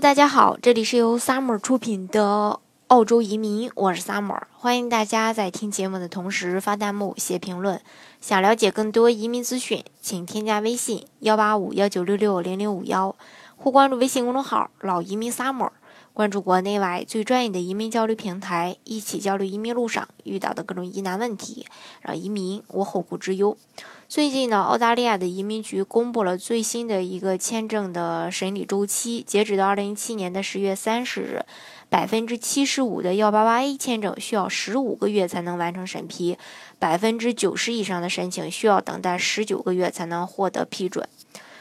大家好，这里是由 Summer 出品的澳洲移民，我是 Summer，欢迎大家在听节目的同时发弹幕、写评论。想了解更多移民资讯，请添加微信幺八五幺九六六零零五幺，或关注微信公众号“老移民 Summer”，关注国内外最专业的移民交流平台，一起交流移民路上遇到的各种疑难问题，让移民无后顾之忧。最近呢，澳大利亚的移民局公布了最新的一个签证的审理周期，截止到二零一七年的十月三十日，百分之七十五的幺八八 A 签证需要十五个月才能完成审批，百分之九十以上的申请需要等待十九个月才能获得批准。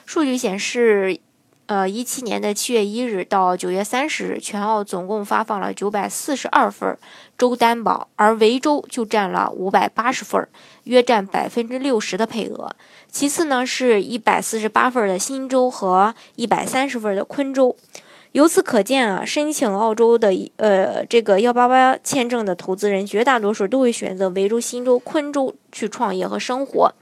数据显示。呃，一七年的七月一日到九月三十日，全澳总共发放了九百四十二份州担保，而维州就占了五百八十份，约占百分之六十的配额。其次呢，是一百四十八份的新州和一百三十份的昆州。由此可见啊，申请澳洲的呃这个幺八八签证的投资人，绝大多数都会选择维州、新州、昆州去创业和生活。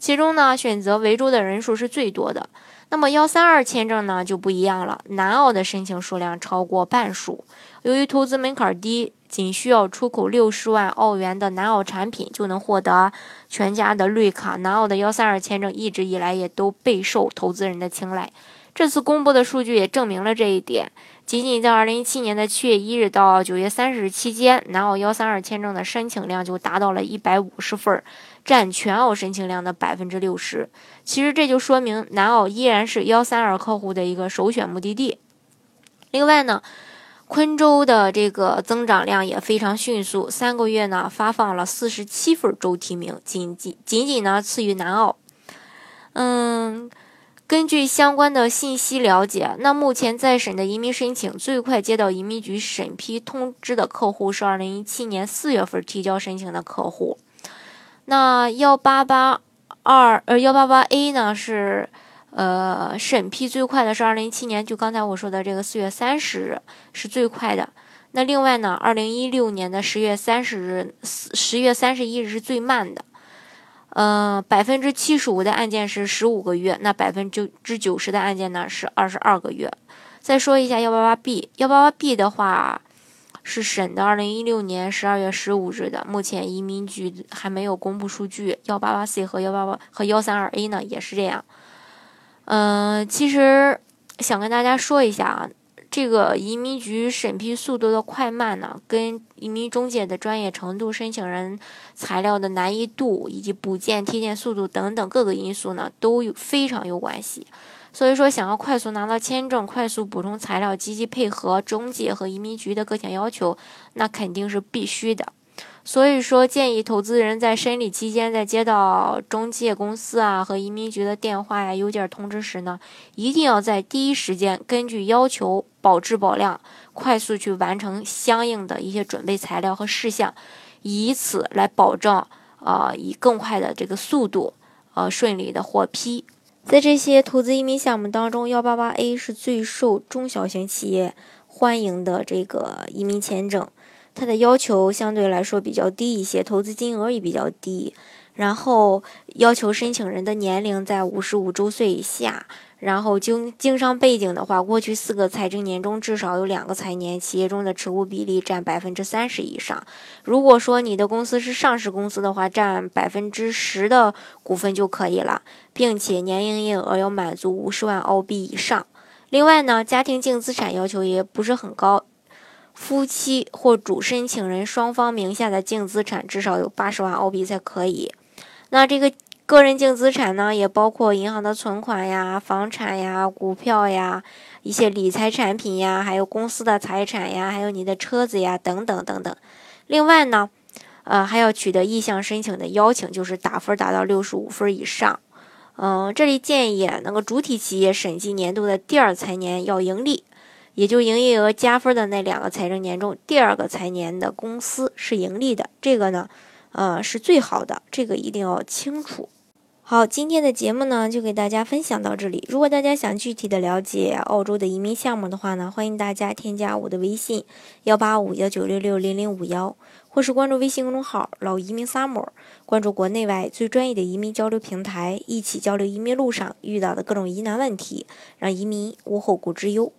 其中呢，选择维州的人数是最多的。那么幺三二签证呢就不一样了，南澳的申请数量超过半数。由于投资门槛低，仅需要出口六十万澳元的南澳产品就能获得全家的绿卡。南澳的幺三二签证一直以来也都备受投资人的青睐。这次公布的数据也证明了这一点。仅仅在二零一七年的七月一日到九月三十日期间，南澳幺三二签证的申请量就达到了一百五十份，占全澳申请量的百分之六十。其实这就说明南澳依然是幺三二客户的一个首选目的地。另外呢，昆州的这个增长量也非常迅速，三个月呢发放了四十七份州提名，仅仅仅仅呢次于南澳。嗯。根据相关的信息了解，那目前在审的移民申请最快接到移民局审批通知的客户是二零一七年四月份提交申请的客户。那幺八八二呃幺八八 A 呢是呃审批最快的是二零一七年，就刚才我说的这个四月三十日是最快的。那另外呢，二零一六年的十月三十日十月三十一日是最慢的。呃，百分之七十五的案件是十五个月，那百分之九十的案件呢是二十二个月。再说一下幺八八 B，幺八八 B 的话是审的二零一六年十二月十五日的，目前移民局还没有公布数据。幺八八 C 和幺八八和幺三二 A 呢也是这样。嗯，其实想跟大家说一下啊。这个移民局审批速度的快慢呢，跟移民中介的专业程度、申请人材料的难易度以及补件贴件速度等等各个因素呢，都有非常有关系。所以说，想要快速拿到签证、快速补充材料、积极配合中介和移民局的各项要求，那肯定是必须的。所以说，建议投资人在审理期间，在接到中介公司啊和移民局的电话呀、邮件通知时呢，一定要在第一时间根据要求保质保量，快速去完成相应的一些准备材料和事项，以此来保证啊以更快的这个速度，呃顺利的获批。在这些投资移民项目当中，幺八八 A 是最受中小型企业欢迎的这个移民签证。它的要求相对来说比较低一些，投资金额也比较低，然后要求申请人的年龄在五十五周岁以下，然后经经商背景的话，过去四个财政年中至少有两个财年，企业中的持股比例占百分之三十以上。如果说你的公司是上市公司的话，占百分之十的股份就可以了，并且年营业额要满足五十万澳币以上。另外呢，家庭净资产要求也不是很高。夫妻或主申请人双方名下的净资产至少有八十万澳币才可以。那这个个人净资产呢，也包括银行的存款呀、房产呀、股票呀、一些理财产品呀，还有公司的财产呀，还有你的车子呀等等等等。另外呢，呃，还要取得意向申请的邀请，就是打分达到六十五分以上。嗯，这里建议那个主体企业审计年度的第二财年要盈利。也就营业额加分的那两个财政年中，第二个财年的公司是盈利的，这个呢，呃，是最好的，这个一定要清楚。好，今天的节目呢，就给大家分享到这里。如果大家想具体的了解澳洲的移民项目的话呢，欢迎大家添加我的微信幺八五幺九六六零零五幺，或是关注微信公众号“老移民 summer”，关注国内外最专业的移民交流平台，一起交流移民路上遇到的各种疑难问题，让移民无后顾之忧。